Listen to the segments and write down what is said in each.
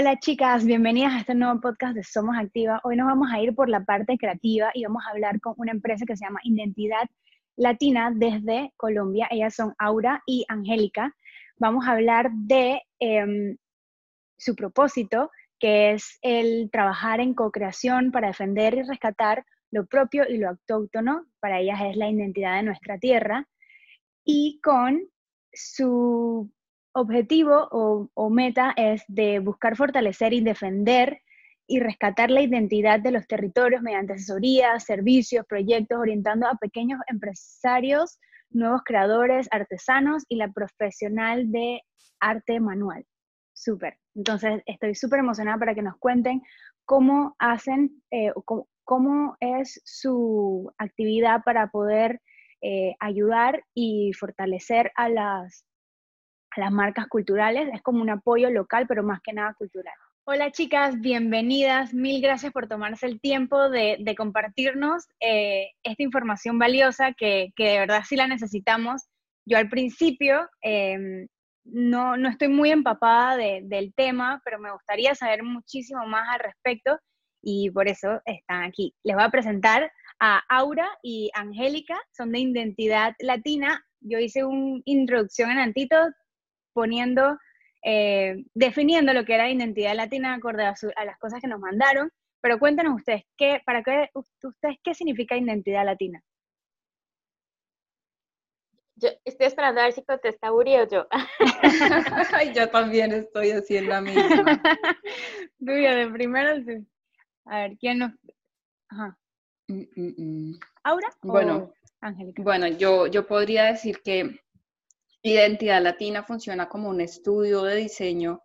Hola chicas, bienvenidas a este nuevo podcast de Somos Activa. Hoy nos vamos a ir por la parte creativa y vamos a hablar con una empresa que se llama Identidad Latina desde Colombia. Ellas son Aura y Angélica. Vamos a hablar de em, su propósito, que es el trabajar en co-creación para defender y rescatar lo propio y lo autóctono. Para ellas es la identidad de nuestra tierra. Y con su objetivo o, meta es de buscar fortalecer y defender y rescatar la identidad de los territorios mediante asesorías, servicios, proyectos, orientando a pequeños empresarios, nuevos creadores, artesanos y la profesional de arte manual. Súper. Entonces, estoy súper emocionada para que nos cuenten cómo hacen, eh, cómo, es su actividad para poder eh, ayudar y fortalecer a las las marcas culturales. Es como un apoyo local, pero más que nada cultural. Hola chicas, bienvenidas. Mil gracias por tomarse el tiempo de, compartirnos eh, esta información valiosa que, de verdad sí la necesitamos. Yo al principio em, no, no, estoy muy empapada del tema, pero me gustaría saber muchísimo más al respecto y por eso están aquí. Les voy a presentar a Aura y Angélica, son de identidad latina. Yo hice una introducción en Antito, poniendo, eh, definiendo lo que era identidad latina acorde a, las cosas que nos mandaron. Pero cuéntenos ustedes, ¿qué, para qué, ustedes, ¿qué significa identidad latina? Yo estoy esperando a ver si contesta Uri o yo. yo también estoy haciendo la misma. Tuyo, de primero, a ver, ¿quién nos...? Ajá. Mm, mm, mm. ¿Aura bueno, Angélica? Bueno, yo, yo podría decir que Identidad Latina funciona como un estudio de diseño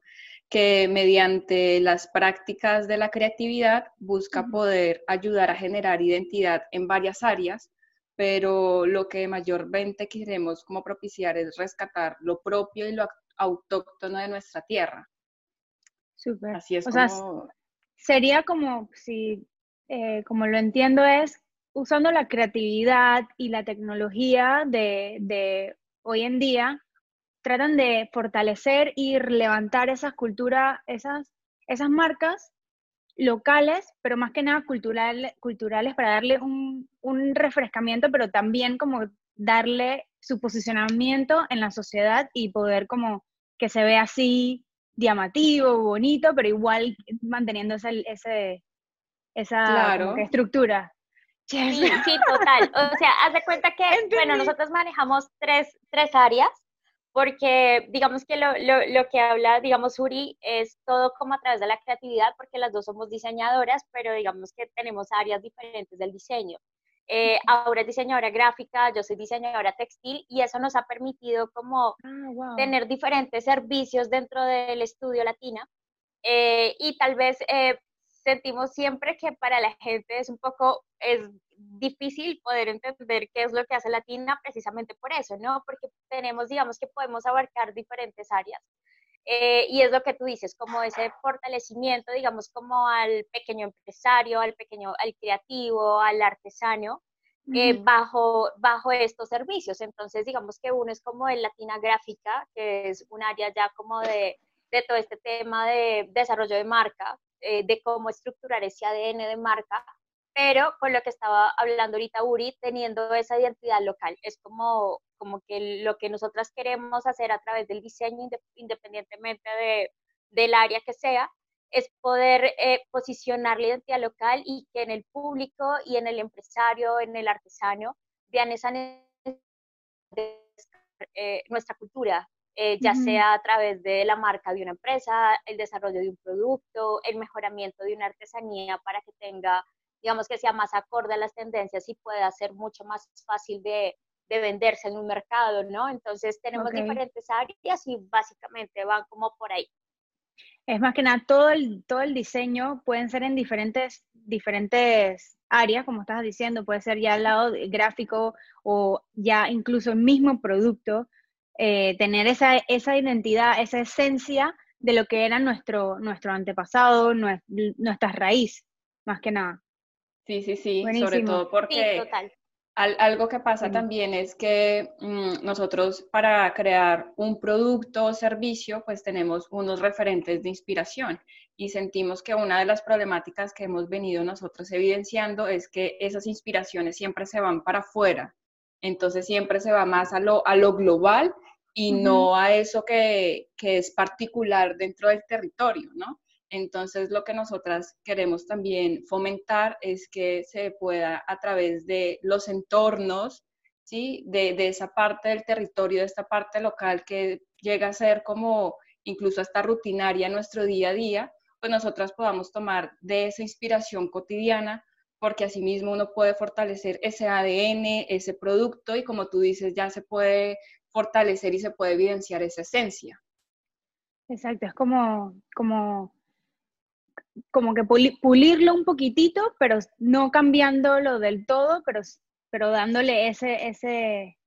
que mediante las prácticas de la creatividad busca poder ayudar a generar identidad en varias áreas, pero lo que mayormente queremos como propiciar es rescatar lo propio y lo autóctono de nuestra tierra. Súper. Así es como... sería como, si, eh, como lo entiendo, es usando la creatividad y la tecnología de, de hoy en día tratan de fortalecer y levantar esas culturas, esas, esas marcas locales, pero más que nada cultural, culturales para darle un, un, refrescamiento, pero también como darle su posicionamiento en la sociedad y poder como que se vea así llamativo, bonito, pero igual manteniendo ese, ese esa estructura. Sí, sí, total. O sea, haz de cuenta que, bueno, nosotros manejamos tres, tres áreas, porque digamos que lo, lo, lo, que habla, digamos, Uri, es todo como a través de la creatividad, porque las dos somos diseñadoras, pero digamos que tenemos áreas diferentes del diseño. Eh, ahora es diseñadora gráfica, yo soy diseñadora textil y eso nos ha permitido como ah, tener diferentes servicios dentro del estudio latina. Eh, y tal vez eh, sentimos siempre que para la gente es un poco, es difícil poder entender qué es lo que hace Latina precisamente por eso, ¿no? Porque tenemos, digamos que podemos abarcar diferentes áreas. Eh, y es lo que tú dices, como ese fortalecimiento, digamos, como al pequeño empresario, al pequeño, al creativo, al artesano, eh, bajo, bajo estos servicios. Entonces, digamos que uno es como el Latina Gráfica, que es un área ya como de, de todo este tema de desarrollo de marca, eh, de cómo estructurar ese ADN de marca, pero con lo que estaba hablando ahorita Uri, teniendo esa identidad local. Es como, como que lo que nosotras queremos hacer a través del diseño, independientemente de, del área que sea, es poder eh, posicionar la identidad local y que en el público y en el empresario, en el artesano, vean esa eh, nuestra cultura, eh, ya sea a través de la marca de una empresa, el desarrollo de un producto, el mejoramiento de una artesanía para que tenga, digamos que sea más acorde a las tendencias y pueda ser mucho más fácil de, de venderse en un mercado, ¿no? Entonces tenemos diferentes áreas y básicamente van como por ahí. Es más que nada, todo el, todo el diseño pueden ser en diferentes, diferentes áreas, como estabas diciendo, puede ser ya al lado gráfico o ya incluso el mismo producto, eh, tener esa, esa identidad, esa esencia de lo que era nuestro, nuestro antepasado, nuestra raíz, más que nada. Sí, sí, sí, sobre todo porque algo que pasa también es que mm, nosotros para crear un producto o servicio, pues tenemos unos referentes de inspiración y sentimos que una de las problemáticas que hemos venido nosotros evidenciando es que esas inspiraciones siempre se van para afuera, entonces siempre se va más a lo, a lo global y no a eso que, que, es particular dentro del territorio, ¿no? Entonces lo que nosotras queremos también fomentar es que se pueda a través de los entornos, ¿sí? De, esa parte del territorio, de esta parte local que llega a ser como incluso hasta rutinaria nuestro día a día, pues nosotras podamos tomar de esa inspiración cotidiana, porque asimismo uno puede fortalecer ese ADN, ese producto, y como tú dices, ya se puede fortalecer y se puede evidenciar esa esencia. Exacto, es como, como, como que pulirlo un poquitito, pero no cambiándolo del todo, pero, pero dándole ese, ese,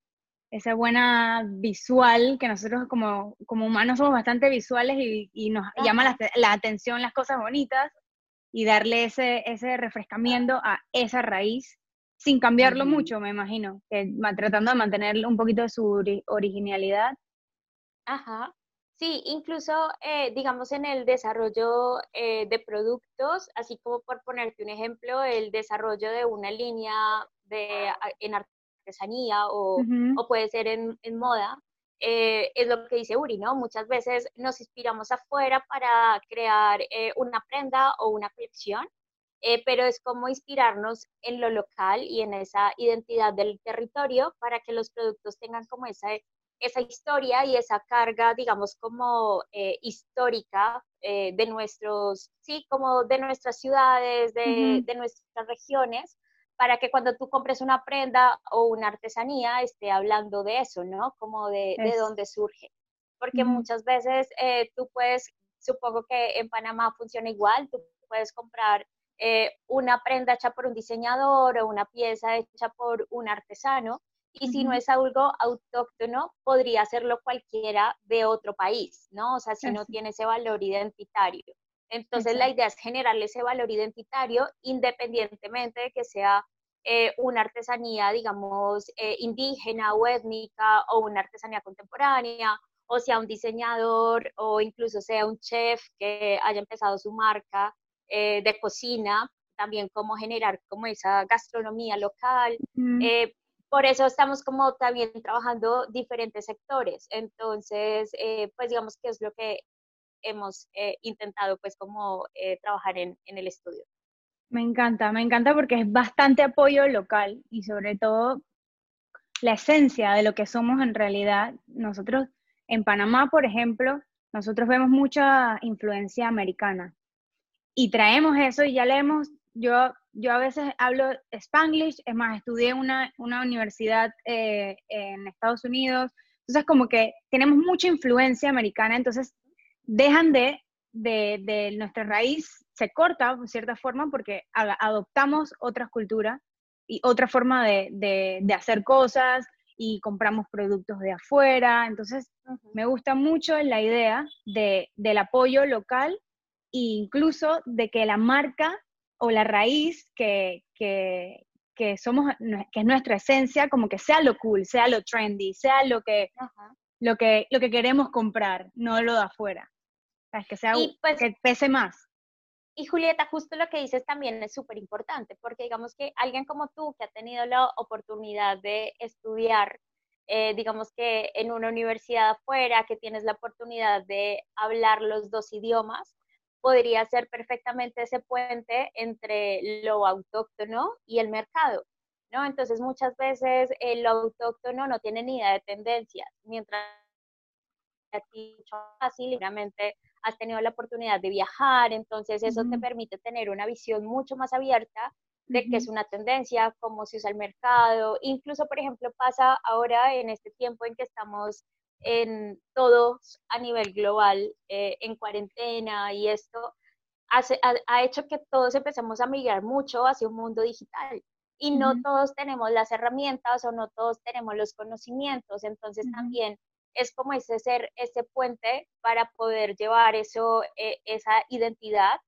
esa buena visual, que nosotros como, como humanos somos bastante visuales y, nos llama la, atención las cosas bonitas y darle ese, ese refrescamiento a esa raíz sin cambiarlo mucho, me imagino, que, tratando de mantener un poquito de su originalidad. Ajá. Sí, incluso, eh, digamos, en el desarrollo eh, de productos, así como por ponerte un ejemplo, el desarrollo de una línea de, en artesanía o, puede ser en, moda, eh, es lo que dice Uri, ¿no? Muchas veces nos inspiramos afuera para crear eh, una prenda o una colección, eh, pero es como inspirarnos en lo local y en esa identidad del territorio para que los productos tengan como esa, esa historia y esa carga, digamos, como histórica de nuestros, sí, como de nuestras ciudades, de, de nuestras regiones, para que cuando tú compres una prenda o una artesanía esté hablando de eso, ¿no? Como de, de dónde surge. Porque muchas veces eh, tú puedes, supongo que en Panamá funciona igual, tú puedes comprar eh, una prenda hecha por un diseñador o una pieza hecha por un artesano, y si no es algo autóctono, podría hacerlo cualquiera de otro país, ¿no? O sea, si no tiene ese valor identitario. Entonces la idea es generarle ese valor identitario independientemente de que sea eh, una artesanía, digamos, eh, indígena o étnica o una artesanía contemporánea, o sea un diseñador o incluso sea un chef que haya empezado su marca eh, de cocina, también cómo generar como esa gastronomía local. Por eso estamos como también trabajando diferentes sectores. Entonces, pues digamos que es lo que hemos eh, intentado pues como eh, trabajar en, en el estudio. Me encanta, me encanta porque es bastante apoyo local y sobre todo la esencia de lo que somos en realidad. Nosotros en Panamá, por ejemplo, nosotros vemos mucha influencia americana y traemos eso y ya leemos, yo, yo a veces hablo spanglish, es más, estudié en una, una universidad eh, en Estados Unidos, entonces como que tenemos mucha influencia americana, entonces dejan de, de, nuestra raíz, se corta de cierta forma porque adoptamos otras culturas y otra forma de, de, hacer cosas y compramos productos de afuera. Entonces, me gusta mucho la idea de, del apoyo local e incluso de que la marca o la raíz que, que, que, somos, que es nuestra esencia, como que sea lo cool, sea lo trendy, sea lo que, lo que, lo que queremos comprar, no lo de afuera que sea pues que pese más. Y Julieta, justo lo que dices también es súper importante, porque digamos que alguien como tú que ha tenido la oportunidad de estudiar, eh, digamos que en una universidad afuera, que tienes la oportunidad de hablar los dos idiomas, podría ser perfectamente ese puente entre lo autóctono y el mercado. ¿no? Entonces muchas veces eh, lo autóctono no tiene ni idea de tendencias, mientras a ti fácil, libremente has tenido la oportunidad de viajar, entonces eso te permite tener una visión mucho más abierta de qué es una tendencia, cómo se usa el mercado, incluso, por ejemplo, pasa ahora en este tiempo en que estamos en todos a nivel global, eh, en cuarentena y esto, ha, hecho que todos empecemos a migrar mucho hacia un mundo digital. Y no todos tenemos las herramientas o no todos tenemos los conocimientos, entonces también es como ese ser, ese puente para poder llevar eso, eh, esa identidad.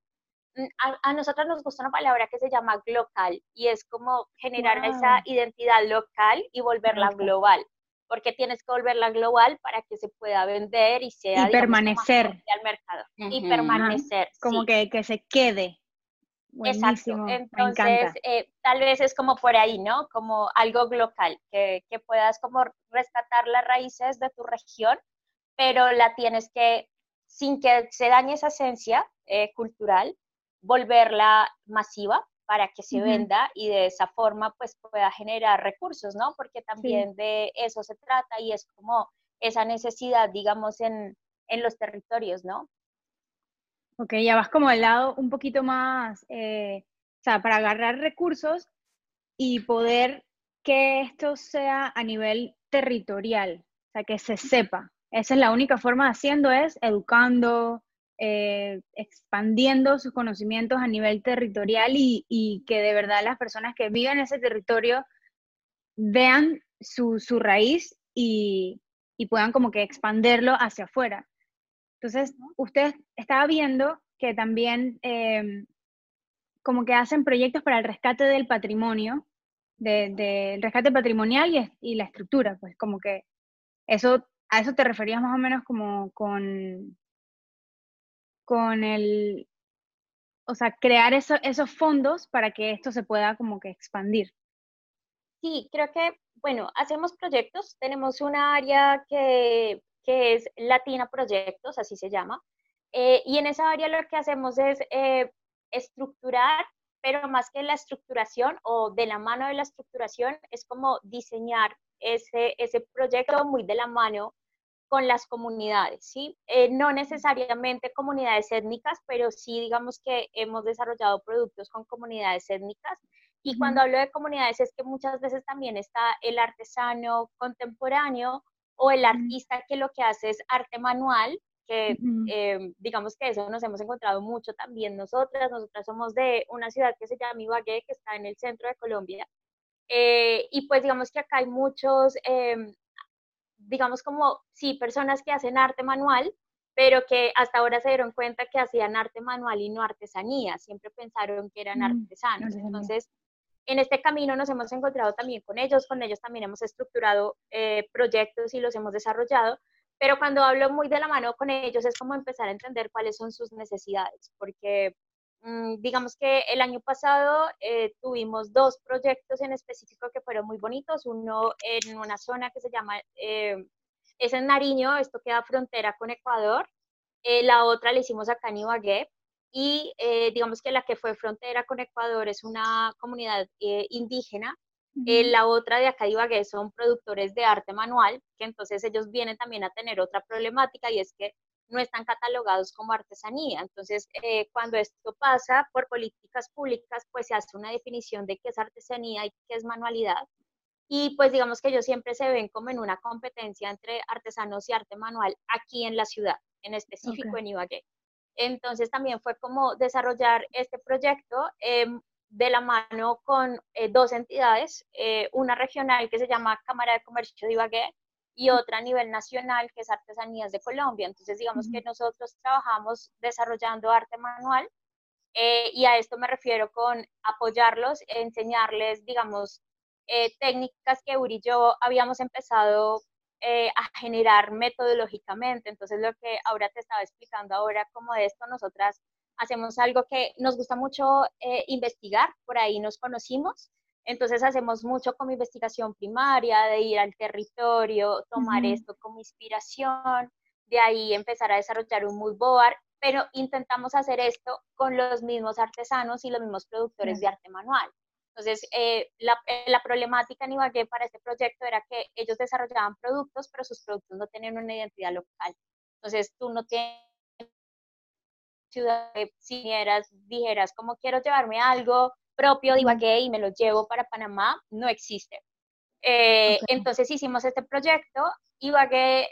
Mm, a, nosotros nos gusta una palabra que se llama local y es como generar esa identidad local y volverla global. Porque tienes que volverla global para que se pueda vender y sea y permanecer. al mercado y permanecer como que, que se quede. Exacto. Entonces, eh, tal vez es como por ahí, ¿no? Como algo local, que, que, puedas como rescatar las raíces de tu región, pero la tienes que, sin que se dañe esa esencia eh, cultural, volverla masiva para que se venda y de esa forma pues pueda generar recursos, ¿no? Porque también de eso se trata y es como esa necesidad, digamos, en, en los territorios, ¿no? Ok, ya vas como del lado un poquito más, eh, o sea, para agarrar recursos y poder que esto sea a nivel territorial, o sea, que se sepa. Esa es la única forma de haciendo, es educando, eh, expandiendo sus conocimientos a nivel territorial y, y, que de verdad las personas que viven en ese territorio vean su, su raíz y, y puedan como que expanderlo hacia afuera. Entonces, usted estaba viendo que también em, como que hacen proyectos para el rescate del patrimonio, del de, rescate patrimonial y, y, la estructura, pues como que eso, a eso te referías más o menos como con, con el, o sea, crear esos fondos para que esto se pueda como que expandir. Sí, creo que, bueno, hacemos proyectos, tenemos una área que que es Latina Proyectos, así se llama. Eh, y en esa área lo que hacemos es eh, estructurar, pero más que la estructuración o de la mano de la estructuración, es como diseñar ese, ese proyecto muy de la mano con las comunidades, ¿sí? Eh, no necesariamente comunidades étnicas, pero sí digamos que hemos desarrollado productos con comunidades étnicas. Y cuando hablo de comunidades es que muchas veces también está el artesano contemporáneo o el artista que lo que hace es arte manual, que em, digamos que eso nos hemos encontrado mucho también nosotras. Nosotras somos de una ciudad que se llama Ibagué, que está en el centro de Colombia. Eh, y pues digamos que acá hay muchos, em, digamos como, sí, personas que hacen arte manual, pero que hasta ahora se dieron cuenta que hacían arte manual y no artesanía. Siempre pensaron que eran artesanos. Entonces, en este camino nos hemos encontrado también con ellos, con ellos también hemos estructurado eh, proyectos y los hemos desarrollado, pero cuando hablo muy de la mano con ellos es como empezar a entender cuáles son sus necesidades, porque mm, digamos que el año pasado eh, tuvimos dos proyectos en específico que fueron muy bonitos, uno en una zona que se llama, eh, es en Nariño, esto queda frontera con Ecuador, la otra la hicimos acá en Ibagué, y eh, digamos que la que fue frontera con Ecuador es una comunidad eh, indígena. Eh, la otra de acá de Ibagué son productores de arte manual, que entonces ellos vienen también a tener otra problemática y es que no están catalogados como artesanía. Entonces, cuando esto pasa por políticas públicas, pues se hace una definición de qué es artesanía y qué es manualidad. Y pues digamos que ellos siempre se ven como en una competencia entre artesanos y arte manual aquí en la ciudad, en específico en Ibagué. Entonces también fue como desarrollar este proyecto em, de la mano con eh, dos entidades, eh, una regional que se llama Cámara de Comercio de Ibagué y otra a nivel nacional que es Artesanías de Colombia. Entonces digamos que nosotros trabajamos desarrollando arte manual eh, y a esto me refiero con apoyarlos, enseñarles, digamos, técnicas que Uri y yo habíamos empezado eh, a generar metodológicamente. Entonces, lo que ahora te estaba explicando ahora, como de esto, nosotras hacemos algo que nos gusta mucho eh, investigar, por ahí nos conocimos. Entonces hacemos mucho como investigación primaria, de ir al territorio, tomar esto como inspiración, de ahí empezar a desarrollar un mood board, pero intentamos hacer esto con los mismos artesanos y los mismos productores de arte manual. Entonces, eh, la, eh, la, problemática en Ibagué para este proyecto era que ellos desarrollaban productos, pero sus productos no tenían una identidad local. Entonces, tú no tienes ciudad, si dijeras, como quiero llevarme algo propio de Ibagué y me lo llevo para Panamá, no existe. Eh, entonces hicimos este proyecto. Ibagué,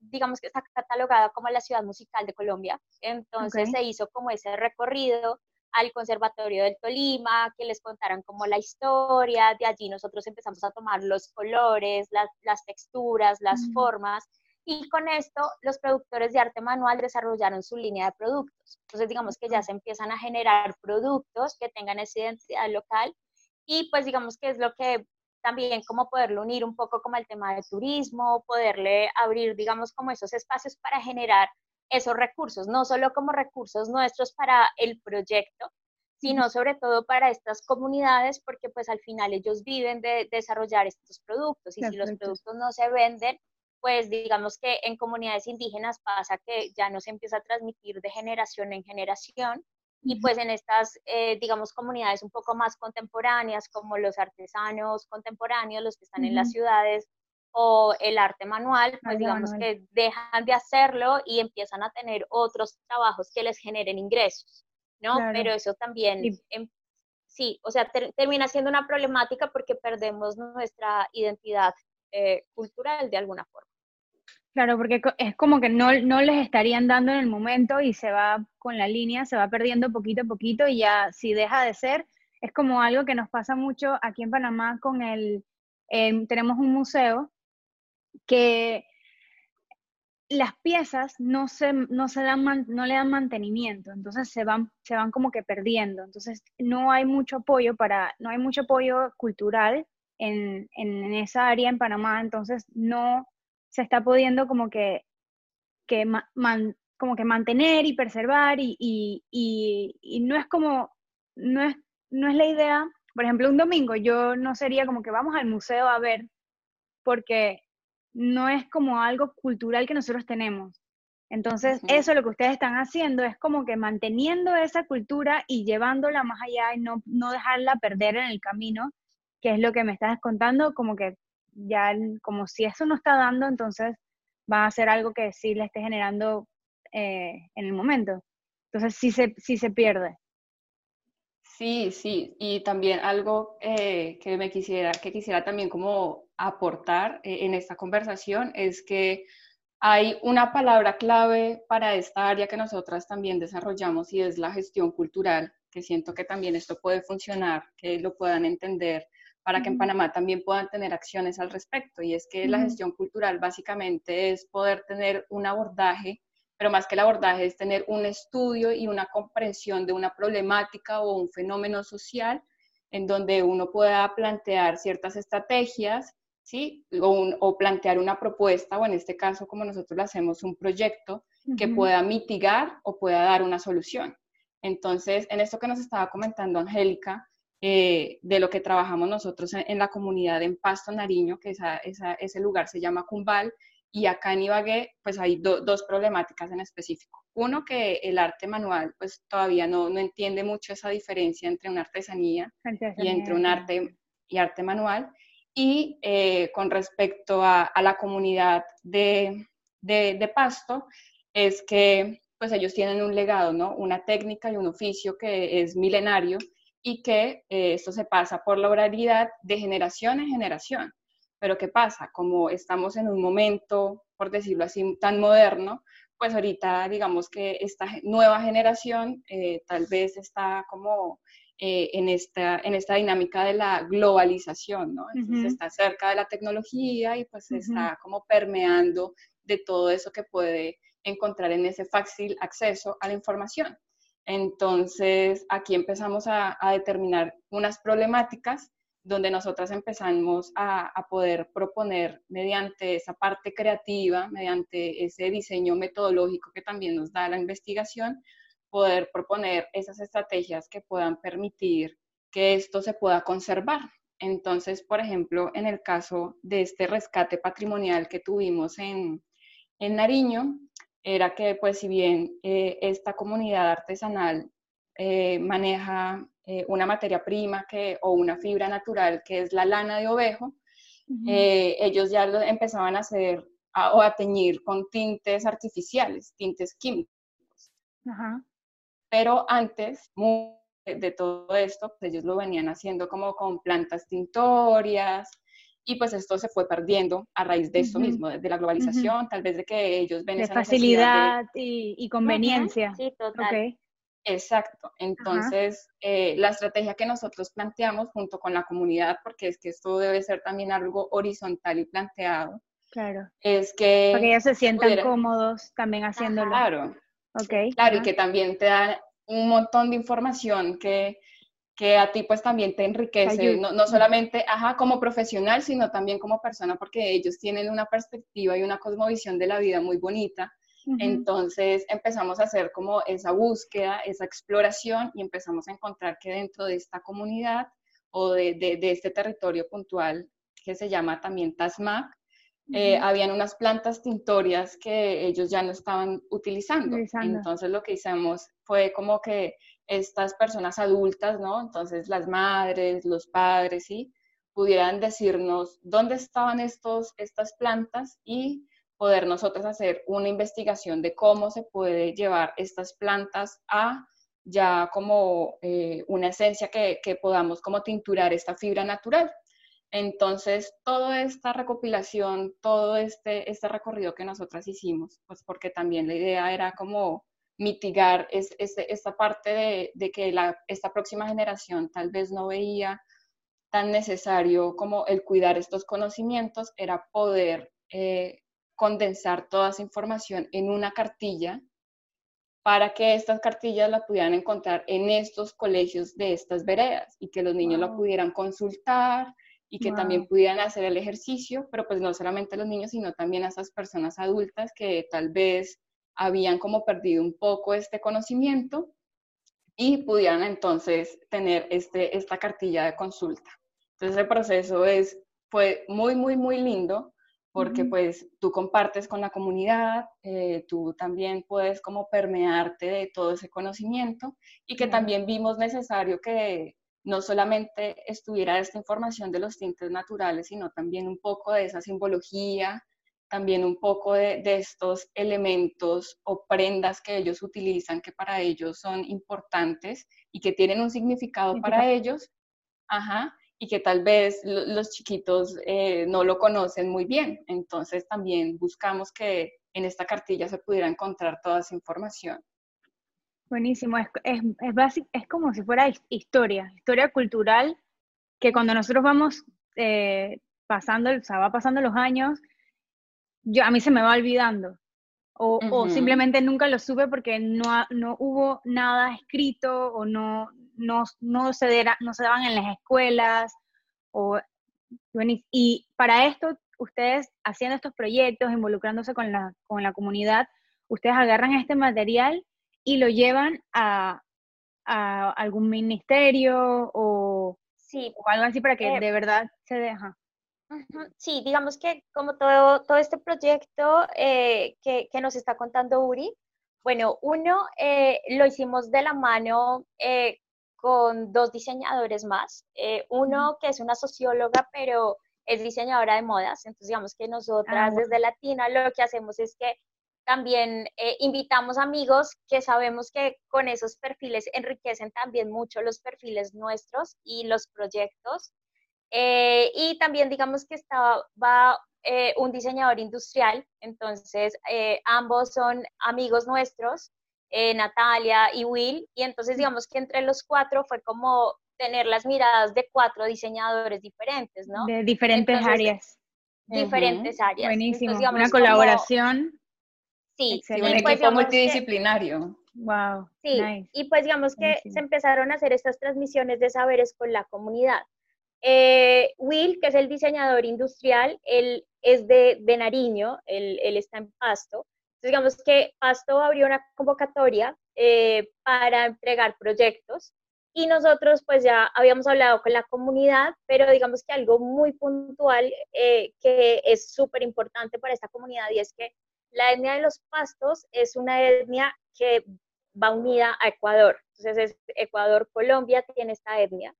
digamos que está catalogada como la ciudad musical de Colombia. Entonces se hizo como ese recorrido al Conservatorio del Tolima, que les contaran como la historia, de allí nosotros empezamos a tomar los colores, las, texturas, las formas, y con esto los productores de arte manual desarrollaron su línea de productos. Entonces digamos que ya se empiezan a generar productos que tengan esa identidad local y pues digamos que es lo que también como poderlo unir un poco como el tema de turismo, poderle abrir, digamos, como esos espacios para generar esos recursos, no solo como recursos nuestros para el proyecto, sino sobre todo para estas comunidades, porque pues al final ellos viven de desarrollar estos productos y si los productos no se venden, pues digamos que en comunidades indígenas pasa que ya no se empieza a transmitir de generación en generación y pues en estas, eh, digamos, comunidades un poco más contemporáneas, como los artesanos contemporáneos, los que están en las ciudades, o el arte manual, pues digamos que dejan de hacerlo y empiezan a tener otros trabajos que les generen ingresos, ¿no? Pero eso también, em, sí, o sea, termina siendo una problemática porque perdemos nuestra identidad eh, cultural de alguna forma. Claro, porque es como que no, no les estarían dando en el momento y se va con la línea, se va perdiendo poquito a poquito y ya si deja de ser, es como algo que nos pasa mucho aquí en Panamá con el, em, tenemos un museo que las piezas no, se, no, se dan no le dan mantenimiento, entonces se van, se van como que perdiendo. Entonces no hay mucho apoyo para, no hay mucho apoyo cultural en, en esa área en Panamá, entonces no se está pudiendo como que, que como que mantener y preservar y, y, y, no es como, no es, no es la idea, por ejemplo, un domingo yo no sería como que vamos al museo a ver, porque no es como algo cultural que nosotros tenemos. Entonces, eso lo que ustedes están haciendo es como que manteniendo esa cultura y llevándola más allá y no, no dejarla perder en el camino, que es lo que me estás contando, como que ya como si eso no está dando, entonces va a ser algo que sí le esté generando eh, en el momento. Entonces sí se, sí se pierde. Sí, sí, y también algo eh, que me quisiera, que quisiera también como aportar eh, en esta conversación es que hay una palabra clave para esta área que nosotras también desarrollamos y es la gestión cultural, que siento que también esto puede funcionar, que lo puedan entender para que en Panamá también puedan tener acciones al respecto. Y es que la gestión cultural básicamente es poder tener un abordaje, pero más que el abordaje es tener un estudio y una comprensión de una problemática o un fenómeno social en donde uno pueda plantear ciertas estrategias, ¿sí? O, plantear una propuesta, o en este caso, como nosotros lo hacemos, un proyecto que pueda mitigar o pueda dar una solución. Entonces, en esto que nos estaba comentando Angélica, eh, de lo que trabajamos nosotros en, la comunidad en Pasto, Nariño, que esa, ese lugar se llama Cumbal, y acá en Ibagué, pues hay dos problemáticas en específico. Uno, que el arte manual, pues todavía no, no entiende mucho esa diferencia entre una artesanía, y entre un arte y arte manual. Y eh, con respecto a, a, la comunidad de, de, de Pasto, es que pues ellos tienen un legado, ¿no? Una técnica y un oficio que es milenario y que eh, esto se pasa por la oralidad de generación en generación. Pero ¿qué pasa? Como estamos en un momento, por decirlo así, tan moderno, pues ahorita digamos que esta nueva generación eh, tal vez está como eh, en, esta, en esta dinámica de la globalización, ¿no? Entonces está cerca de la tecnología y pues está como permeando de todo eso que puede encontrar en ese fácil acceso a la información. Entonces, aquí empezamos a, determinar unas problemáticas donde nosotras empezamos a, poder proponer mediante esa parte creativa, mediante ese diseño metodológico que también nos da la investigación, poder proponer esas estrategias que puedan permitir que esto se pueda conservar. Entonces, por ejemplo, en el caso de este rescate patrimonial que tuvimos en, en Nariño, era que pues si bien eh, esta comunidad artesanal eh, maneja eh, una materia prima que, o una fibra natural que es la lana de ovejo, ellos ya lo empezaban a hacer o a teñir con tintes artificiales, tintes químicos. Pero antes de todo esto, pues ellos lo venían haciendo como con plantas tintorias, y pues esto se fue perdiendo a raíz de esto mismo, de la globalización, tal vez de que ellos ven de esa facilidad y, conveniencia. Sí, total. Exacto. Entonces, eh, la estrategia que nosotros planteamos junto con la comunidad, porque es que esto debe ser también algo horizontal y planteado. Claro. Es que... Porque ellos se sientan cómodos también haciéndolo. Claro. Okay. Claro, y que también te da un montón de información que que a ti pues también te enriquece, no, no, solamente ajá, como profesional, sino también como persona, porque ellos tienen una perspectiva y una cosmovisión de la vida muy bonita. Entonces empezamos a hacer como esa búsqueda, esa exploración y empezamos a encontrar que dentro de esta comunidad o de, de, este territorio puntual que se llama también Tasmac, eh, habían unas plantas tintorias que ellos ya no estaban utilizando. Entonces lo que hicimos fue como que estas personas adultas, ¿no? Entonces las madres, los padres, ¿sí? Pudieran decirnos dónde estaban estos, estas plantas y poder nosotros hacer una investigación de cómo se puede llevar estas plantas a ya como eh, una esencia que, que, podamos como tinturar esta fibra natural. Entonces, toda esta recopilación, todo este, este recorrido que nosotras hicimos, pues porque también la idea era como mitigar es, esta parte de, que la, esta próxima generación tal vez no veía tan necesario como el cuidar estos conocimientos, era poder eh, condensar toda esa información en una cartilla para que estas cartillas la pudieran encontrar en estos colegios de estas veredas y que los niños lo pudieran consultar y que también pudieran hacer el ejercicio, pero pues no solamente los niños, sino también a esas personas adultas que tal vez habían como perdido un poco este conocimiento y pudieran entonces tener este, esta cartilla de consulta. Entonces el proceso es, fue muy, muy, muy lindo porque pues tú compartes con la comunidad, eh, tú también puedes como permearte de todo ese conocimiento y que también vimos necesario que no solamente estuviera esta información de los tintes naturales, sino también un poco de esa simbología, también un poco de, estos elementos o prendas que ellos utilizan que para ellos son importantes y que tienen un significado para ellos, ajá, y que tal vez los chiquitos eh, no lo conocen muy bien. Entonces también buscamos que en esta cartilla se pudiera encontrar toda esa información. Buenísimo, es, es, es, es como si fuera historia, historia cultural, que cuando nosotros vamos eh, pasando, o sea, va pasando los años, yo, a mí se me va olvidando. O, o simplemente nunca lo supe porque no, no hubo nada escrito o no, no, no, se, no se daban en las escuelas. O, y para esto, ustedes haciendo estos proyectos, involucrándose con la, con la comunidad, ustedes agarran este material y lo llevan a, a algún ministerio o, sí. o algo así para que eh, de verdad se deja. Sí, digamos que como todo, todo este proyecto eh, que, que, nos está contando Uri, bueno, uno eh, lo hicimos de la mano eh, con dos diseñadores más. uno que es una socióloga, pero es diseñadora de modas. Entonces, digamos que nosotras ah, desde Latina lo que hacemos es que también invitamos amigos que sabemos que con esos perfiles enriquecen también mucho los perfiles nuestros y los proyectos. Eh, y también digamos que estaba va, eh, un diseñador industrial, entonces eh, ambos son amigos nuestros, Natalia y Will, y entonces digamos que entre los cuatro fue como tener las miradas de cuatro diseñadores diferentes, ¿no? De diferentes áreas. Diferentes áreas. Buenísimo, una colaboración. sí, un pues equipo multidisciplinario. wow. Sí, y pues digamos que se empezaron a hacer estas transmisiones de saberes con la comunidad. Eh, Will, que es el diseñador industrial, él es de, de Nariño, él, él, está en Pasto. Entonces, digamos que Pasto abrió una convocatoria eh, para entregar proyectos y nosotros pues ya habíamos hablado con la comunidad, pero digamos que algo muy puntual eh, que es súper importante para esta comunidad y es que la etnia de los pastos es una etnia que va unida a Ecuador. Entonces es Ecuador-Colombia tiene esta etnia.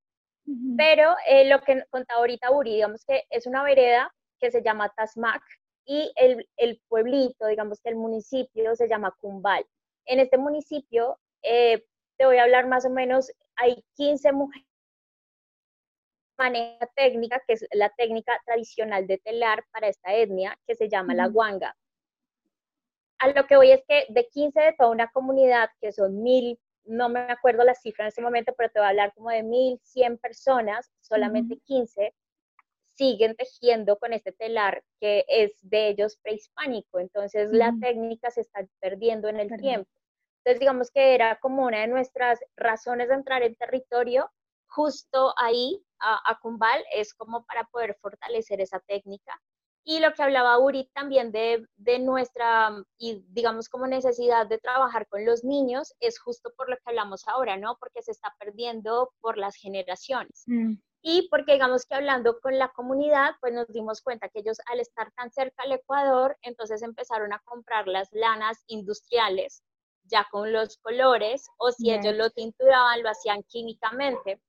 Pero eh, lo que contaba ahorita Uri, digamos que es una vereda que se llama Tasmac y el, el pueblito, digamos que el municipio se llama Cumbal. En este municipio, eh, te voy a hablar más o menos, hay 15 mujeres maneja técnica, que es la técnica tradicional de telar para esta etnia, que se llama la guanga. A lo que voy es que de 15 de toda una comunidad, que son mil no me acuerdo la cifra en ese momento, pero te voy a hablar como de 1.100 personas, solamente 15 siguen tejiendo con este telar que es de ellos prehispánico, entonces la técnica se está perdiendo en el tiempo. Entonces digamos que era como una de nuestras razones de entrar en territorio, justo ahí a, a Kumbal es como para poder fortalecer esa técnica. Y lo que hablaba Uri también de, de, nuestra, y digamos como necesidad de trabajar con los niños, es justo por lo que hablamos ahora, ¿no? Porque se está perdiendo por las generaciones. Mm. Y porque digamos que hablando con la comunidad, pues nos dimos cuenta que ellos al estar tan cerca al Ecuador, entonces empezaron a comprar las lanas industriales ya con los colores, o si ellos lo tinturaban, lo hacían químicamente.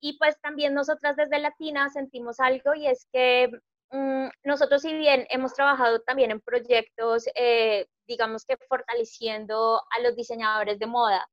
Y pues también nosotras desde Latina sentimos algo y es que mm, nosotros si bien hemos trabajado también en proyectos, eh, digamos que fortaleciendo a los diseñadores de moda,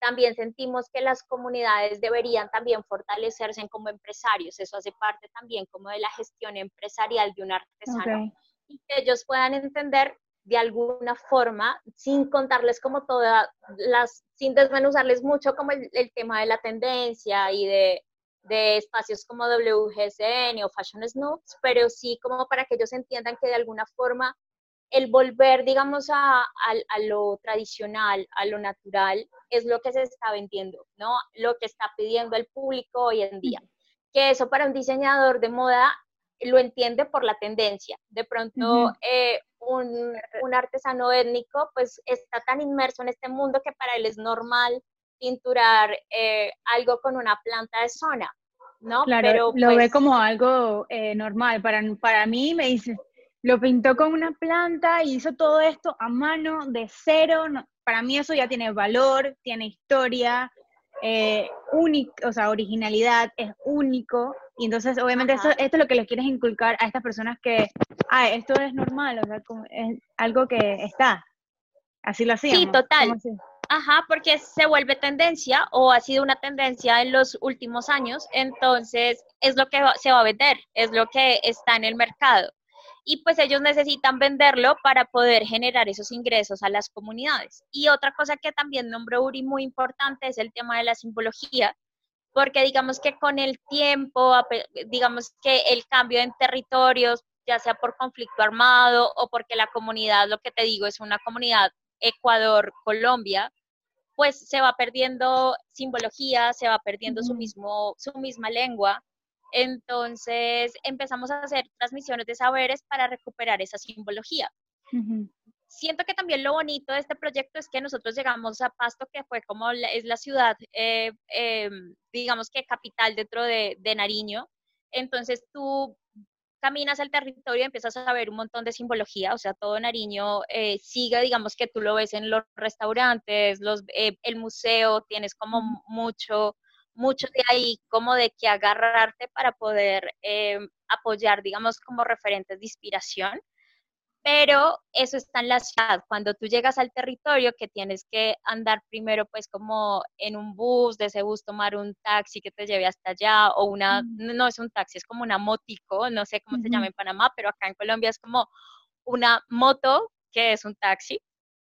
también sentimos que las comunidades deberían también fortalecerse como empresarios. Eso hace parte también como de la gestión empresarial de un artesano. Y que ellos puedan entender de alguna forma, sin contarles como todas las, sin desmenuzarles mucho como el, el tema de la tendencia y de de espacios como WGSN o Fashion Snoops, pero sí como para que ellos entiendan que de alguna forma el volver, digamos, a, a, lo tradicional, a lo natural, es lo que se está vendiendo, ¿no? Lo que está pidiendo el público hoy en día. Que eso para un diseñador de moda lo entiende por la tendencia. De pronto, eh, un, un, artesano étnico, pues está tan inmerso en este mundo que para él es normal pinturar eh, algo con una planta de zona, ¿no? Claro, Pero, lo ve pues como algo eh, normal. Para, para mí me dice, lo pintó con una planta y hizo todo esto a mano, de cero. para mí eso ya tiene valor, tiene historia, eh, único, o sea, originalidad, es único. Y entonces, obviamente, esto es lo que les quieres inculcar a estas personas que, ah, esto es normal, o sea, es algo que está. Así lo hacíamos. Sí, total. Ajá, porque se vuelve tendencia o ha sido una tendencia en los últimos años, entonces es lo que se va a vender, es lo que está en el mercado. Y pues ellos necesitan venderlo para poder generar esos ingresos a las comunidades. Y otra cosa que también nombró Uri muy importante es el tema de la simbología, porque digamos que con el tiempo, digamos que el cambio en territorios, ya sea por conflicto armado o porque la comunidad, lo que te digo, es una comunidad Ecuador, Colombia, pues se va perdiendo simbología, se va perdiendo su, mismo, su misma lengua. Entonces empezamos a hacer transmisiones de saberes para recuperar esa simbología. Siento que también lo bonito de este proyecto es que nosotros llegamos a Pasto, que fue como es la ciudad, eh, em, digamos que capital dentro de, de Nariño. Entonces tú caminas al territorio y empiezas a ver un montón de simbología, o sea, todo Nariño eh, sigue, digamos que tú lo ves en los restaurantes, los, eh, el museo, tienes como mucho, mucho de ahí, como de que agarrarte para poder eh, apoyar, digamos, como referentes de inspiración pero eso está en la ciudad. Cuando tú llegas al territorio, que tienes que andar primero pues como en un bus, de ese bus tomar un taxi que te lleve hasta allá, o una, no es un taxi, es como una motico, no sé cómo se llama en Panamá, pero acá en Colombia es como una moto que es un taxi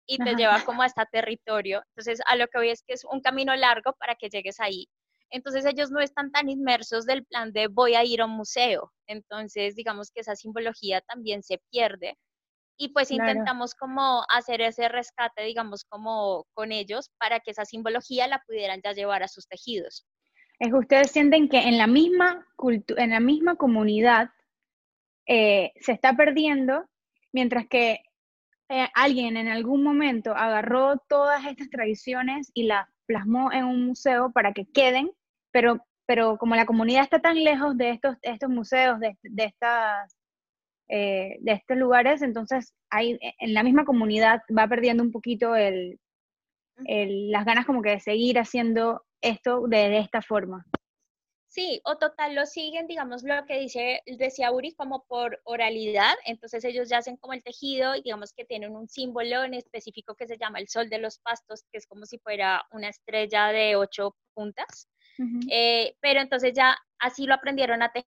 y te lleva como a este territorio. Entonces, a lo que voy es que es un camino largo para que llegues ahí. Entonces ellos no están tan inmersos del plan de voy a ir a un museo. Entonces, digamos que esa simbología también se pierde y pues intentamos como hacer ese rescate, digamos, como con ellos para que esa simbología la pudieran ya llevar a sus tejidos. Es que ustedes sienten que en la misma, en la misma comunidad eh, se está perdiendo, mientras que eh, alguien en algún momento agarró todas estas tradiciones y las plasmó en un museo para que queden, pero, pero como la comunidad está tan lejos de estos, estos museos, de, de estas eh, de estos lugares, entonces hay, e, en la misma comunidad va perdiendo un poquito el, las ganas como que de seguir haciendo esto de, esta forma. Sí, o total lo siguen, digamos, lo que dice, decía Uri, como por oralidad, entonces ellos ya hacen como el tejido y digamos que tienen un símbolo en específico que se llama el sol de los pastos, que es como si fuera una estrella de ocho puntas, eh, pero entonces ya así lo aprendieron a tejer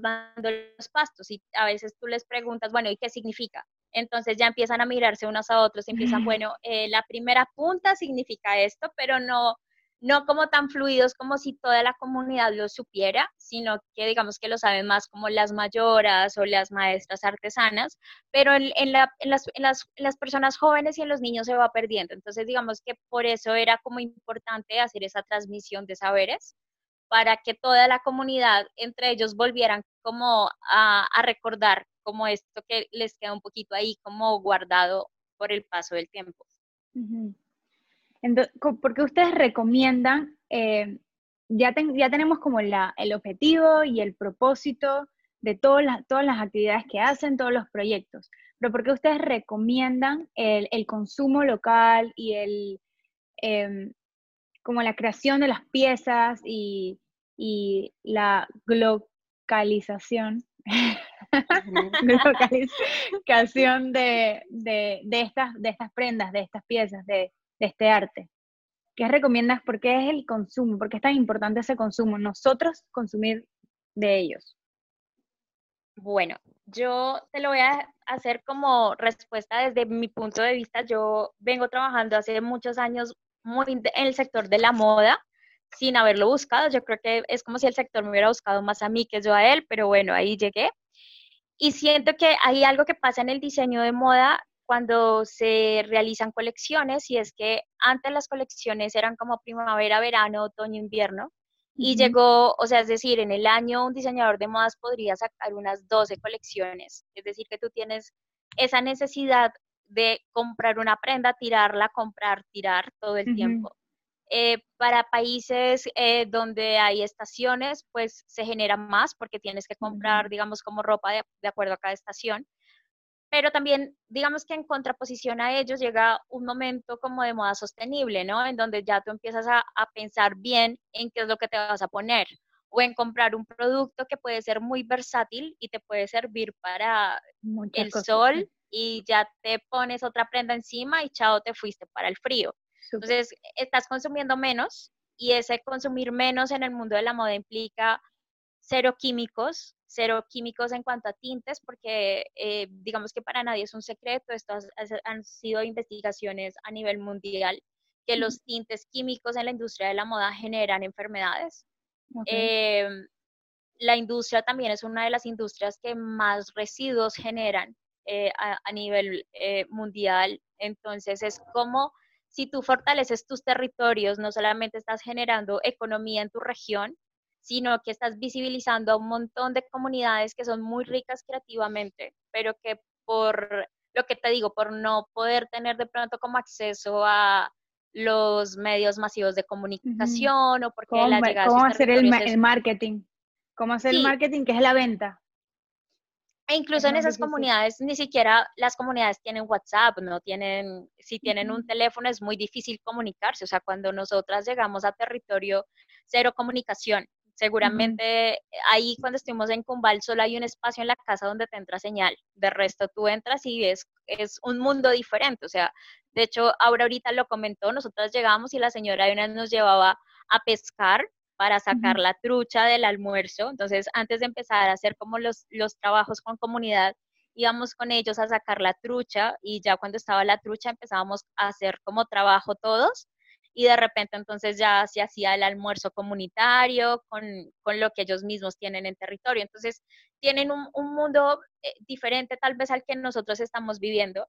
van los pastos y a veces tú les preguntas, bueno, ¿y qué significa? Entonces ya empiezan a mirarse unos a otros y empiezan, bueno, eh, la primera punta significa esto, pero no, no como tan fluidos como si toda la comunidad lo supiera, sino que digamos que lo saben más como las mayoras o las maestras artesanas, pero en, las, en, las, personas jóvenes y en los niños se va perdiendo. Entonces digamos que por eso era como importante hacer esa transmisión de saberes para que toda la comunidad entre ellos volvieran como a, recordar como esto que les queda un poquito ahí como guardado por el paso del tiempo. Entonces, ¿por qué ustedes recomiendan, eh, ya, tenemos como el objetivo y el propósito de todas las, todas las actividades que hacen, todos los proyectos, pero por qué ustedes recomiendan el, el consumo local y el, em, como la creación de las piezas y, y la globalización, globalización de, de, de, estas, de estas prendas, de estas piezas, de, de este arte? ¿Qué recomiendas? ¿Por qué es el consumo? ¿Por qué es tan importante ese consumo? Nosotros consumir de ellos. Bueno, yo te lo voy a hacer como respuesta desde mi punto de vista. Yo vengo trabajando hace muchos años muy en el sector de la moda sin haberlo buscado. Yo creo que es como si el sector me hubiera buscado más a mí que yo a él, pero bueno, ahí llegué. Y siento que hay algo que pasa en el diseño de moda cuando se realizan colecciones y es que antes las colecciones eran como primavera, verano, otoño, invierno y llegó, o sea, es decir, en el año un diseñador de modas podría sacar unas 12 colecciones, es decir, que tú tienes esa necesidad de comprar una prenda, tirarla, comprar, tirar todo el tiempo. Eh, para países eh, donde hay estaciones, pues se genera más porque tienes que comprar, digamos, como ropa de, acuerdo a cada estación pero también digamos que en contraposición a ellos llega un momento como de moda sostenible, ¿no? En donde ya tú empiezas a, pensar bien en qué es lo que te vas a poner o en comprar un producto que puede ser muy versátil y te puede servir para el sol y ya te pones otra prenda encima y chao, te fuiste para el frío. Entonces, estás consumiendo menos y ese consumir menos en el mundo de la moda implica cero químicos, cero químicos en cuanto a tintes, porque eh, digamos que para nadie es un secreto, estas han sido investigaciones a nivel mundial, que los tintes químicos en la industria de la moda generan enfermedades. Em, la industria también es una de las industrias que más residuos generan eh, a, nivel eh, mundial. Entonces es como si tú fortaleces tus territorios, no solamente estás generando economía en tu región, sino que estás visibilizando a un montón de comunidades que son muy ricas creativamente, pero que por lo que te digo, por no poder tener de pronto como acceso a los medios masivos de comunicación o porque la llegada ¿Cómo hacer el, el, marketing? ¿Cómo hacer el marketing que es la venta? E incluso en esas comunidades, ni siquiera las comunidades tienen WhatsApp, no tienen, si tienen un teléfono es muy difícil comunicarse, o sea, cuando nosotras llegamos a territorio cero comunicación, Seguramente ahí cuando estuvimos en Cumbal solo hay un espacio en la casa donde te entra señal. De resto tú entras y ves, es un mundo diferente. O sea, de hecho, ahora ahorita lo comentó, nosotros llegamos y la señora de una nos llevaba a pescar para sacar la trucha del almuerzo. Entonces, antes de empezar a hacer como los, los trabajos con comunidad, íbamos con ellos a sacar la trucha y ya cuando estaba la trucha empezábamos a hacer como trabajo todos y de repente entonces ya se hacía el almuerzo comunitario con, lo que ellos mismos tienen en territorio. Entonces tienen un, mundo eh, diferente tal vez al que nosotros estamos viviendo,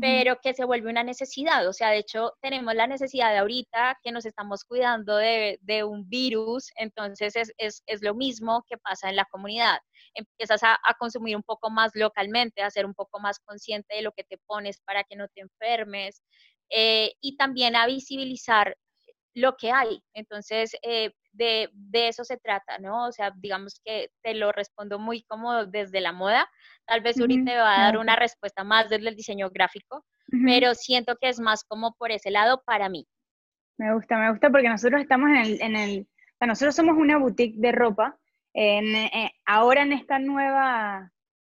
pero que se vuelve una necesidad. O sea, de hecho, tenemos la necesidad de ahorita que nos estamos cuidando de, un virus, entonces es, lo mismo que pasa en la comunidad. Empiezas a, a, consumir un poco más localmente, a ser un poco más consciente de lo que te pones para que no te enfermes, eh, y también a visibilizar lo que hay. Entonces, eh, de, eso se trata, ¿no? O sea, digamos que te lo respondo muy como desde la moda. Tal vez Uri te va a dar una respuesta más desde el diseño gráfico, pero siento que es más como por ese lado para mí. Me gusta, me gusta porque nosotros estamos en el, en el o sea, nosotros somos una boutique de ropa. En, eh, ahora en esta nueva,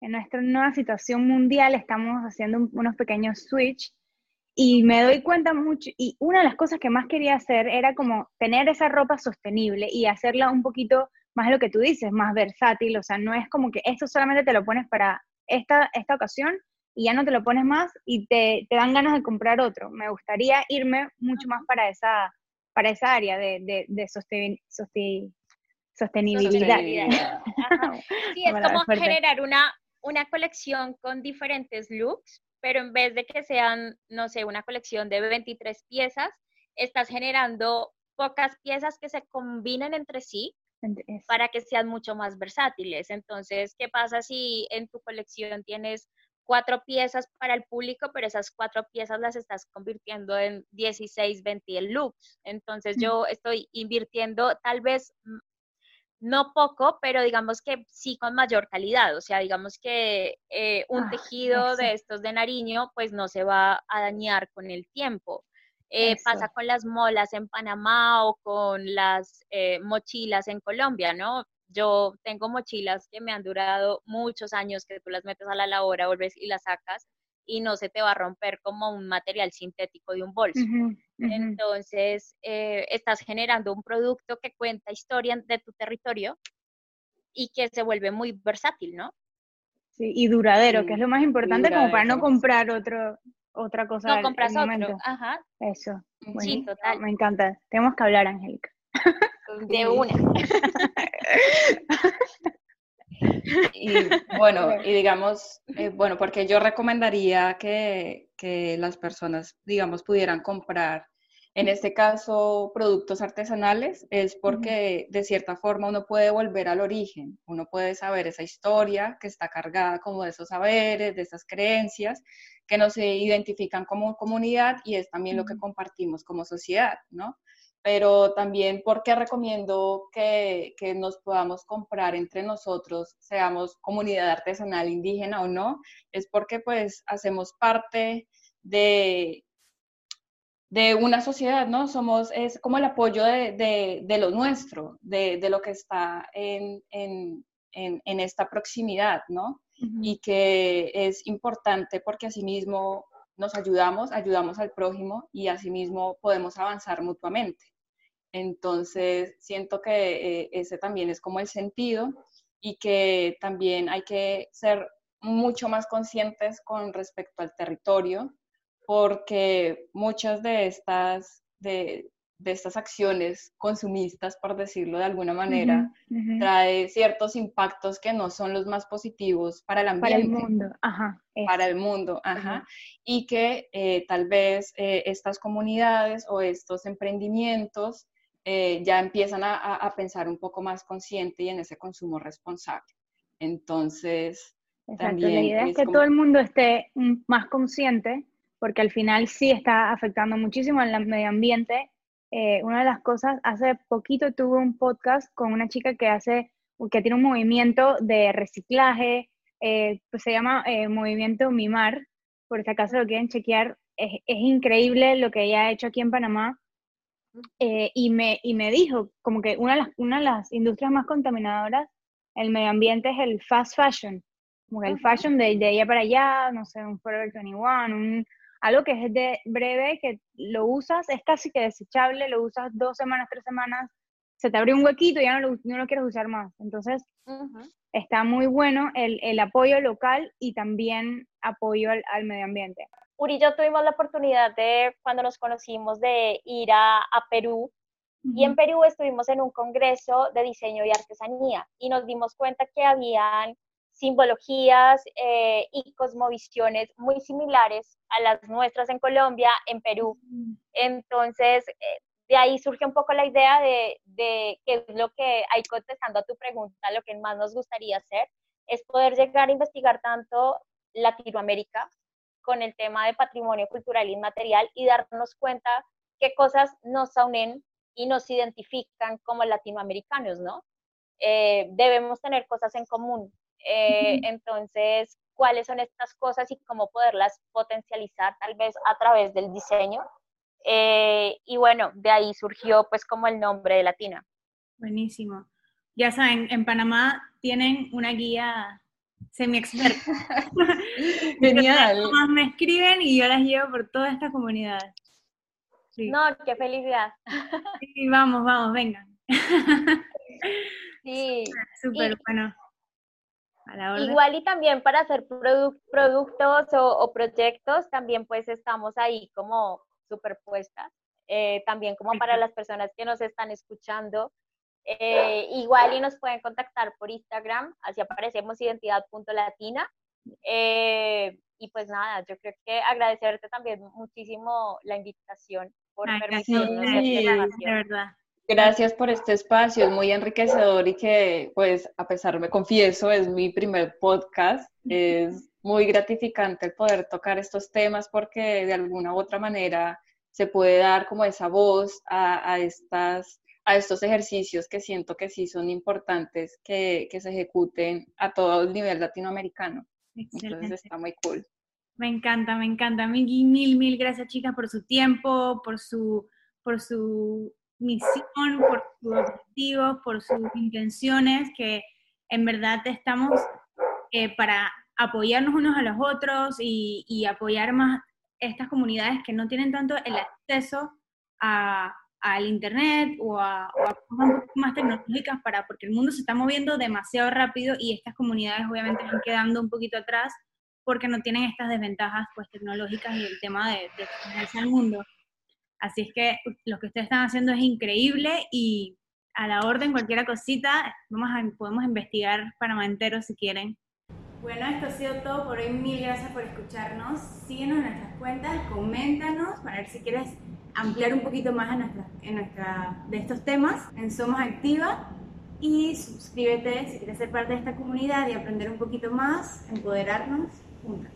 en nuestra nueva situación mundial estamos haciendo unos pequeños switch y me doy cuenta mucho, y una de las cosas que más quería hacer era como tener esa ropa sostenible y hacerla un poquito más lo que tú dices, más versátil, o sea, no es como que esto solamente te lo pones para esta, esta ocasión y ya no te lo pones más y te, te dan ganas de comprar otro. Me gustaría irme mucho más para esa, para esa área de, de, de sostenibilidad. Sí, es como generar una, una colección con diferentes looks, pero en vez de que sean, no sé, una colección de 23 piezas, estás generando pocas piezas que se combinen entre sí para que sean mucho más versátiles. Entonces, ¿qué pasa si en tu colección tienes cuatro piezas para el público, pero esas cuatro piezas las estás convirtiendo en 16, 20 looks? Entonces, yo estoy invirtiendo tal vez mm, no poco, pero digamos que sí con mayor calidad. O sea, digamos que eh, un ah, tejido de estos de Nariño, pues no se va a dañar con el tiempo. Eh, pasa con las molas en Panamá o con las eh, mochilas en Colombia, ¿no? Yo tengo mochilas que me han durado muchos años, que tú las metes a la lavadora, vuelves y las sacas y no se te va a romper como un material sintético de un bolso. Entonces, eh, estás generando un producto que cuenta historia de tu territorio y que se vuelve muy versátil, ¿no? Sí, y duradero, que es lo más importante como para no comprar otro, otra cosa. No compras otro, ajá. Eso. sí, total. Me encanta. Tenemos que hablar, Angélica. De una. y bueno, y digamos, eh, bueno, porque yo recomendaría que, que las personas, digamos, pudieran comprar en este caso, productos artesanales es porque de cierta forma uno puede volver al origen, uno puede saber esa historia que está cargada como de esos saberes, de esas creencias que nos identifican como comunidad y es también lo que compartimos como sociedad, ¿no? Pero también porque recomiendo que, que nos podamos comprar entre nosotros, seamos comunidad artesanal indígena o no, es porque pues hacemos parte de, de una sociedad, ¿no? Somos, es como el apoyo de, lo nuestro, de, lo que está en, esta proximidad, ¿no? Y que es importante porque asimismo nos ayudamos, ayudamos al prójimo y asimismo podemos avanzar mutuamente. Entonces, siento que eh, ese también es como el sentido y que también hay que ser mucho más conscientes con respecto al territorio, porque muchas de estas, de, estas acciones consumistas, por decirlo de alguna manera, trae ciertos impactos que no son los más positivos para el ambiente. Para el mundo, ajá. Para el mundo, ajá. Y que eh, tal vez eh, estas comunidades o estos emprendimientos eh, ya empiezan a, a, pensar un poco más consciente y en ese consumo responsable. Entonces, también la idea es, que todo el mundo esté más consciente porque al final sí está afectando muchísimo al medio ambiente. Eh, una de las cosas, hace poquito tuve un podcast con una chica que hace, que tiene un movimiento de reciclaje, eh, pues se llama Movimiento Mimar, por si acaso lo quieren chequear, es, increíble lo que ella ha hecho aquí en Panamá. Y, me, y me dijo como que una de, las, una de las industrias más contaminadoras el medio ambiente es el fast fashion, como el fashion de, de allá para allá, no sé, un Forever 21, un, algo que es de breve, que lo usas, es casi que desechable, lo usas dos semanas, tres semanas, se te abre un huequito y ya no lo, no lo quieres usar más. Entonces, está muy bueno el, el, apoyo local y también apoyo al, al, medio ambiente. Uri y yo tuvimos la oportunidad de, cuando nos conocimos, de ir a, a Perú. Y en Perú estuvimos en un congreso de diseño y artesanía y nos dimos cuenta que habían simbologías eh, y cosmovisiones muy similares a las nuestras en Colombia, en Perú. Entonces, eh, de ahí surge un poco la idea de, de qué es lo que hay contestando a tu pregunta, lo que más nos gustaría hacer es poder llegar a investigar tanto Latinoamérica con el tema de patrimonio cultural inmaterial y darnos cuenta qué cosas nos unen y nos identifican como latinoamericanos, ¿no? Eh, debemos tener cosas en común, eh, entonces, ¿cuáles son estas cosas y cómo poderlas potencializar tal vez a través del diseño? Eh, y bueno, de ahí surgió pues como el nombre de Latina. Buenísimo. Ya saben, en Panamá tienen una guía semi-experta. Genial. me escriben y yo las llevo por toda esta comunidad. No, qué felicidad. Sí, vamos, vamos, vengan. Sí. Súper bueno. Igual y también para hacer productos o, proyectos, también pues estamos ahí como superpuestas. eh, también como para las personas que nos están escuchando. Eh, igual y nos pueden contactar por Instagram, así aparecemos identidad.latina. Eh, y pues nada, yo creo que agradecerte también muchísimo la invitación por permitirnos de verdad. Gracias por este espacio, es muy enriquecedor y que, pues, a pesar, me confieso, es mi primer podcast. Es muy gratificante el poder tocar estos temas porque de alguna u otra manera se puede dar como esa voz a, estas, a estos ejercicios que siento que sí son importantes que, se ejecuten a todo el nivel latinoamericano. Entonces está muy cool. Me encanta, me encanta. Mil, mil, mil gracias chicas por su tiempo, por su, por su misión, por sus objetivos, por sus intenciones, que en verdad estamos eh, para apoyarnos unos a los otros y, apoyar más estas comunidades que no tienen tanto el acceso al internet o a, cosas más tecnológicas para, porque el mundo se está moviendo demasiado rápido y estas comunidades obviamente van quedando un poquito atrás porque no tienen estas desventajas pues tecnológicas y el tema de, de al mundo. Así es que lo que ustedes están haciendo es increíble y a la orden, cualquier cosita, vamos a, podemos investigar Panamá entero si quieren. Bueno, esto ha sido todo por hoy. Mil gracias por escucharnos. Síguenos en nuestras cuentas, coméntanos para ver si quieres ampliar un poquito más en de estos temas en Somos Activa. Y suscríbete si quieres ser parte de esta comunidad y aprender un poquito más, empoderarnos juntas.